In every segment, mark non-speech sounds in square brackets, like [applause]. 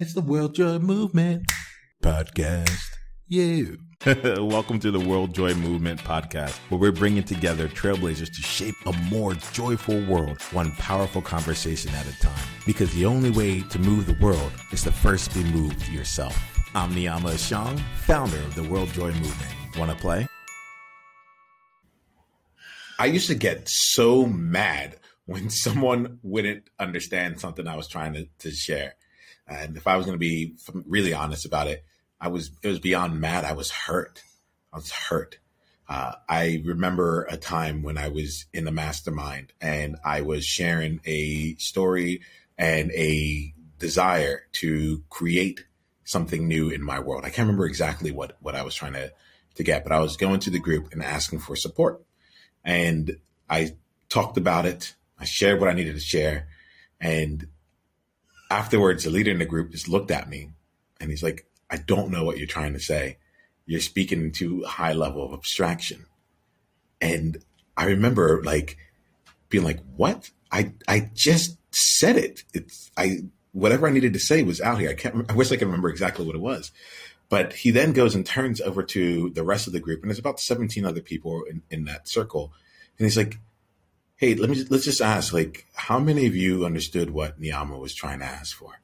It's the World Joy Movement podcast. You. [laughs] Welcome to the World Joy Movement podcast, where we're bringing together trailblazers to shape a more joyful world, one powerful conversation at a time. Because the only way to move the world is to first be moved yourself. I'm Niyama Ashang, founder of the World Joy Movement. Want to play? I used to get so mad when [laughs] someone wouldn't understand something I was trying to, to share. And if I was going to be really honest about it, I was, it was beyond mad. I was hurt. I was hurt. Uh, I remember a time when I was in the mastermind and I was sharing a story and a desire to create something new in my world. I can't remember exactly what, what I was trying to, to get, but I was going to the group and asking for support. And I talked about it. I shared what I needed to share. And afterwards, the leader in the group just looked at me and he's like, I don't know what you're trying to say. You're speaking to a high level of abstraction. And I remember like being like, what? I, I just said it. It's, I, whatever I needed to say was out here. I can't, I wish I could remember exactly what it was. But he then goes and turns over to the rest of the group, and there's about 17 other people in, in that circle. And he's like, hey, let me let's just ask, like, how many of you understood what Niyama was trying to ask for?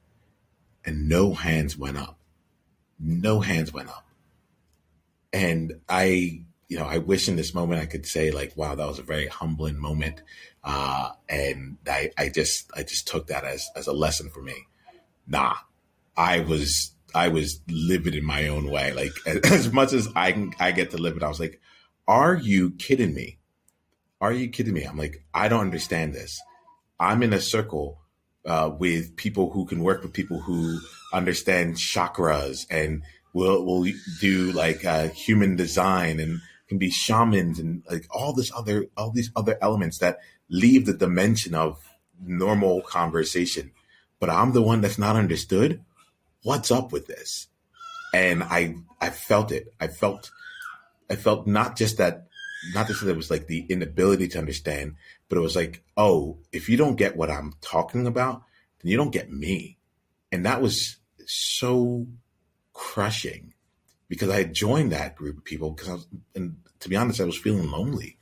And no hands went up. No hands went up. And I, you know, I wish in this moment I could say like, wow, that was a very humbling moment. Uh, and I, I just, I just took that as, as a lesson for me. Nah, I was, I was livid in my own way. Like [laughs] as much as I can, I get to live it, I was like, are you kidding me? Are you kidding me? I'm like, I don't understand this. I'm in a circle uh, with people who can work with people who understand chakras and will will do like uh, human design and can be shamans and like all this other all these other elements that leave the dimension of normal conversation. But I'm the one that's not understood. What's up with this? And I I felt it. I felt I felt not just that not just that it was like the inability to understand, but it was like, oh, if you don't get what I'm talking about, then you don't get me. And that was so crushing because I had joined that group of people because I was, and to be honest, I was feeling lonely.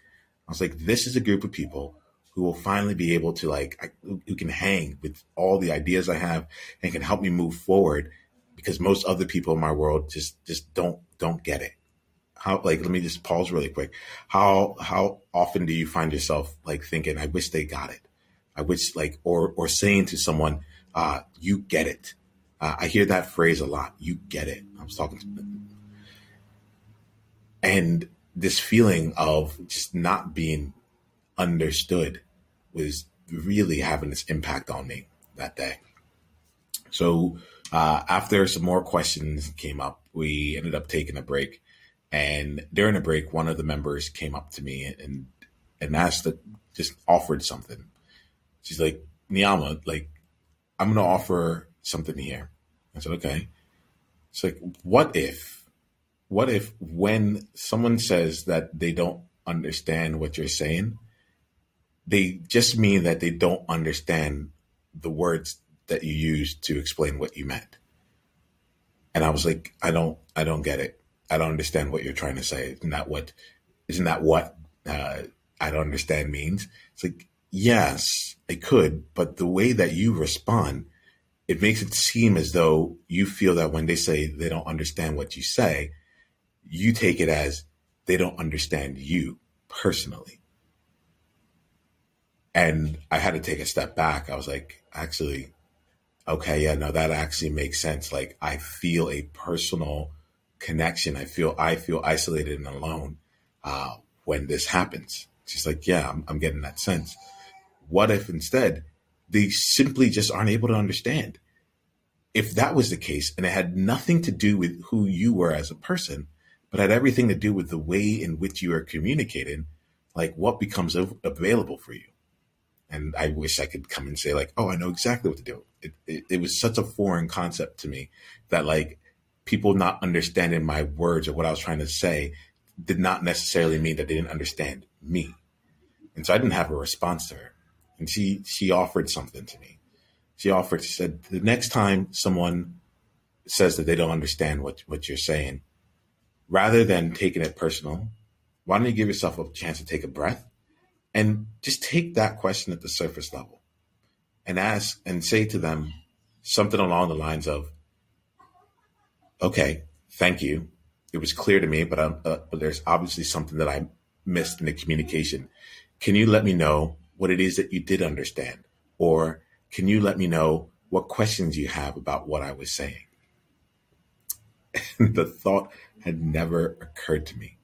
I was like, this is a group of people who will finally be able to like, who can hang with all the ideas I have and can help me move forward because most other people in my world just, just don't, don't get it how like let me just pause really quick. How how often do you find yourself like thinking i wish they got it. I wish like or or saying to someone uh you get it. Uh, i hear that phrase a lot you get it. I was talking to them. and this feeling of just not being understood was really having this impact on me that day. So uh, after some more questions came up we ended up taking a break and during a break, one of the members came up to me and and asked that just offered something. She's like, Niyama, like, I'm gonna offer something here. I said, okay. It's like, what if, what if when someone says that they don't understand what you're saying, they just mean that they don't understand the words that you use to explain what you meant. And I was like, I don't, I don't get it. I don't understand what you're trying to say. Isn't that what, isn't that what uh, I don't understand means? It's like, yes, I could, but the way that you respond, it makes it seem as though you feel that when they say they don't understand what you say, you take it as they don't understand you personally. And I had to take a step back. I was like, actually, okay, yeah, no, that actually makes sense. Like I feel a personal connection. I feel I feel isolated and alone uh, when this happens. She's like, yeah, I'm, I'm getting that sense. What if instead they simply just aren't able to understand? If that was the case, and it had nothing to do with who you were as a person, but had everything to do with the way in which you are communicating, like what becomes available for you. And I wish I could come and say like, oh, I know exactly what to do. It, it, it was such a foreign concept to me that like people not understanding my words or what I was trying to say did not necessarily mean that they didn't understand me. And so I didn't have a response to her. And she she offered something to me. She offered, she said, the next time someone says that they don't understand what, what you're saying, rather than taking it personal, why don't you give yourself a chance to take a breath and just take that question at the surface level and ask and say to them something along the lines of, okay, thank you. It was clear to me, but, uh, but there's obviously something that I missed in the communication. Can you let me know what it is that you did understand? Or can you let me know what questions you have about what I was saying? And [laughs] the thought had never occurred to me.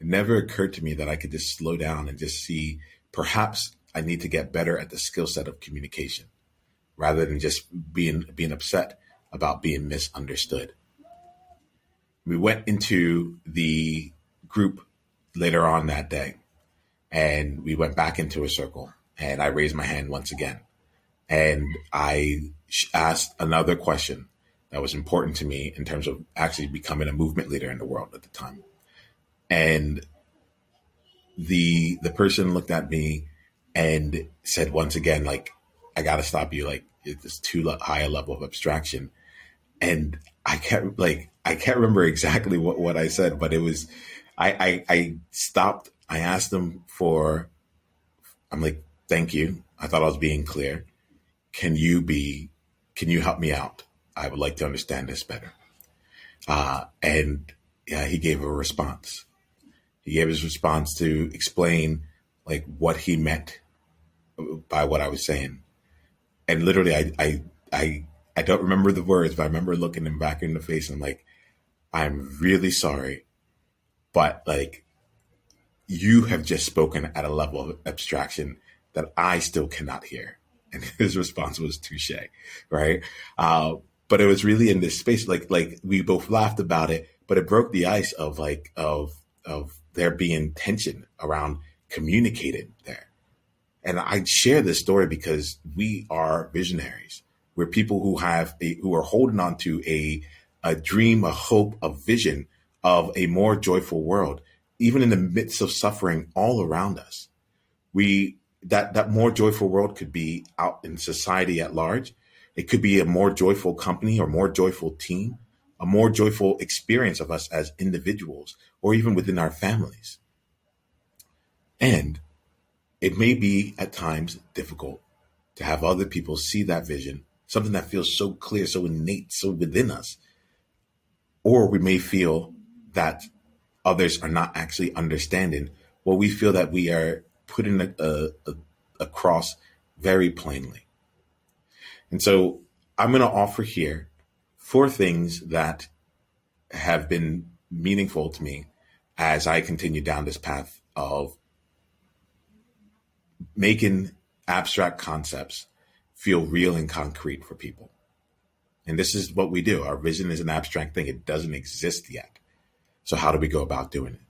It never occurred to me that I could just slow down and just see perhaps I need to get better at the skill set of communication rather than just being being upset about being misunderstood. We went into the group later on that day and we went back into a circle and I raised my hand once again and I asked another question that was important to me in terms of actually becoming a movement leader in the world at the time. And the the person looked at me and said once again, like, I got to stop you. Like, it's too high a level of abstraction. And I can't, like, I can't remember exactly what, what I said, but it was, I, I, I stopped. I asked them for, I'm like, thank you. I thought I was being clear. Can you be, can you help me out? I would like to understand this better. Uh, and yeah, he gave a response. He gave his response to explain like what he meant by what I was saying. And literally, I, I, I, I don't remember the words, but I remember looking him back in the face and like, I'm really sorry, but like, you have just spoken at a level of abstraction that I still cannot hear. [laughs] And his response was touche, right? Uh, but it was really in this space, like, like we both laughed about it, but it broke the ice of like, of, of there being tension around communicating there. And I share this story because we are visionaries. We're people who have a, who are holding on to a, a dream, a hope, a vision of a more joyful world, even in the midst of suffering all around us. We, that, that more joyful world could be out in society at large. It could be a more joyful company or more joyful team, a more joyful experience of us as individuals or even within our families. And it may be at times difficult to have other people see that vision, something that feels so clear, so innate, so within us. Or we may feel that others are not actually understanding what we feel that we are putting a, a, a, across very plainly. And so I'm going to offer here four things that have been meaningful to me as I continue down this path of making abstract concepts feel real and concrete for people. And this is what we do. Our vision is an abstract thing. It doesn't exist yet. So how do we go about doing it?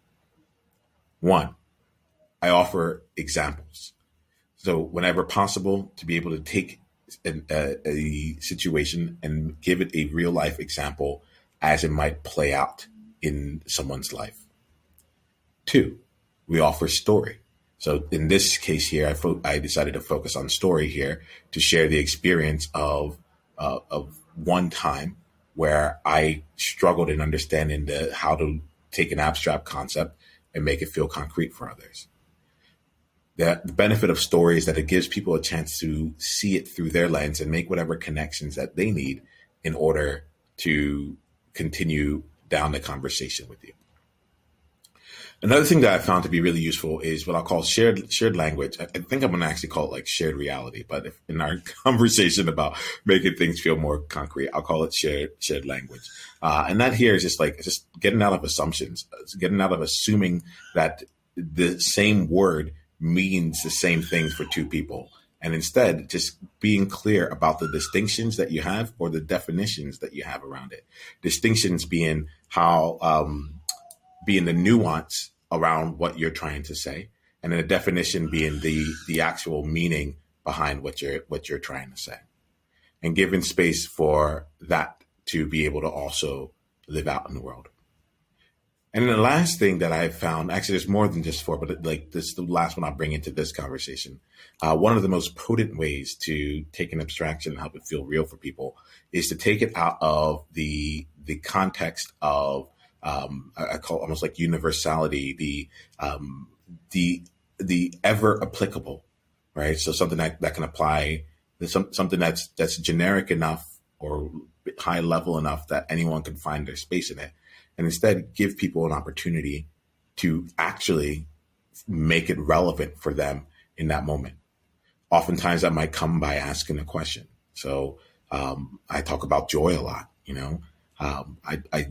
One, I offer examples. So whenever possible, to be able to take an, a, a situation and give it a real life example as it might play out in someone's life. Two, we offer story. So in this case here, I, fo- I decided to focus on story here to share the experience of uh, of one time where I struggled in understanding the how to take an abstract concept and make it feel concrete for others. The, the benefit of story is that it gives people a chance to see it through their lens and make whatever connections that they need in order to continue down the conversation with you. Another thing that I found to be really useful is what I'll call shared shared language. I think I'm going to actually call it like shared reality. But in our [laughs] conversation about making things feel more concrete, I'll call it shared shared language. Uh, and that here is just like just getting out of assumptions, getting out of assuming that the same word means the same thing for two people, and instead just being clear about the distinctions that you have or the definitions that you have around it. Distinctions being how um, being the nuance around what you're trying to say, and then the definition being the the actual meaning behind what you're what you're trying to say, and giving space for that to be able to also live out in the world. And then the last thing that I found, actually, there's more than just four, but like this is the last one I'll bring into this conversation. Uh, one of the most potent ways to take an abstraction and help it feel real for people is to take it out of the the context of um, I call almost like universality, the um, the the ever applicable, right? So something that, that can apply, some, something that's that's generic enough or high level enough that anyone can find their space in it and instead give people an opportunity to actually make it relevant for them in that moment. Oftentimes that might come by asking a question. So um, I talk about joy a lot. You know, um, I, I,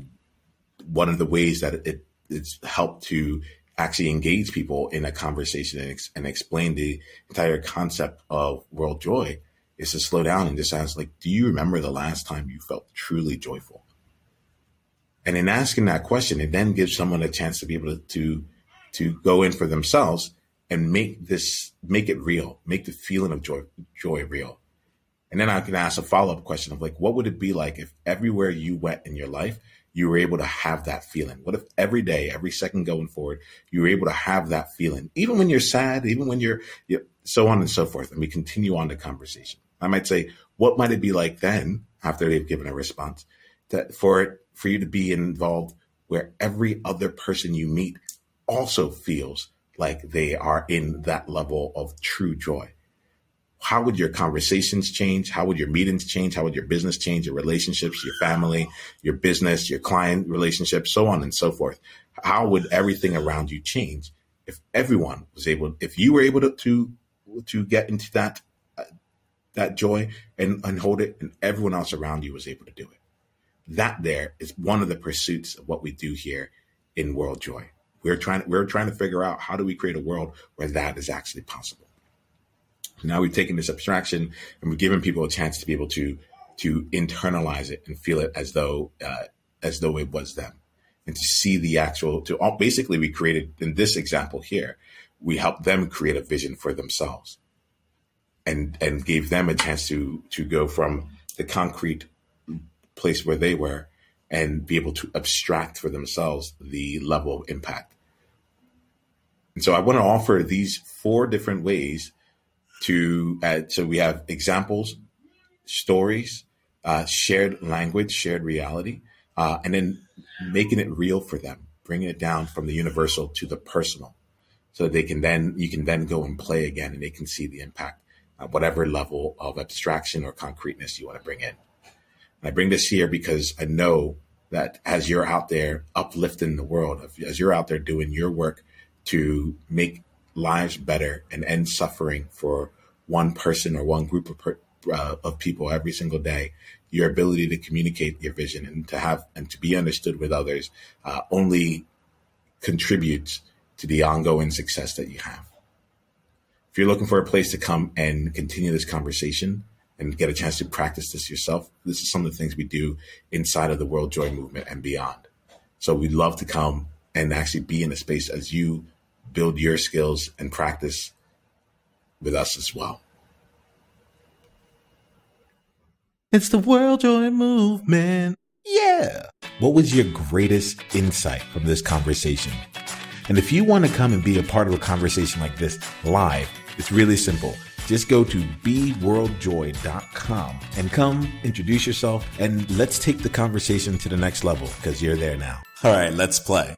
one of the ways that it, it's helped to actually engage people in a conversation and, ex- and explain the entire concept of world joy is to slow down and just ask, like, do you remember the last time you felt truly joyful? And in asking that question, it then gives someone a chance to be able to, to, to go in for themselves and make this, make it real, make the feeling of joy, joy real. And then I can ask a follow up question of like, what would it be like if everywhere you went in your life, you were able to have that feeling? What if every day, every second going forward, you were able to have that feeling, even when you're sad, even when you're, you're so on and so forth. And we continue on the conversation. I might say, what might it be like then after they've given a response that for it for you to be involved where every other person you meet also feels like they are in that level of true joy. How would your conversations change? How would your meetings change? How would your business change? Your relationships, your family, your business, your client relationships, so on and so forth. How would everything around you change if everyone was able, if you were able to, to, to get into that, uh, that joy and, and hold it and everyone else around you was able to do it? that there is one of the pursuits of what we do here in World Joy. We're trying we're trying to figure out how do we create a world where that is actually possible. Now we've taken this abstraction and we've given people a chance to be able to to internalize it and feel it as though uh, as though it was them, and to see the actual. To all, basically, we created in this example here, we helped them create a vision for themselves, and and gave them a chance to to go from the concrete place where they were and be able to abstract for themselves the level of impact. And so I want to offer these four different ways to add. So we have examples, stories, uh, shared language, shared reality, uh, and then making it real for them, bringing it down from the universal to the personal, so they can then you can then go and play again, and they can see the impact, at whatever level of abstraction or concreteness you want to bring in. I bring this here because I know that as you're out there uplifting the world, as you're out there doing your work to make lives better and end suffering for one person or one group of, per, uh, of people every single day, your ability to communicate your vision and to have and to be understood with others uh, only contributes to the ongoing success that you have. If you're looking for a place to come and continue this conversation, and get a chance to practice this yourself, this is some of the things we do inside of the World Joy Movement and beyond. So we'd love to come and actually be in a space as you build your skills and practice with us as well. It's the World Joy Movement. Yeah. What was your greatest insight from this conversation? And if you want to come and be a part of a conversation like this live, it's really simple just go to beworldjoy.com and come introduce yourself and let's take the conversation to the next level because you're there now. All right, let's play.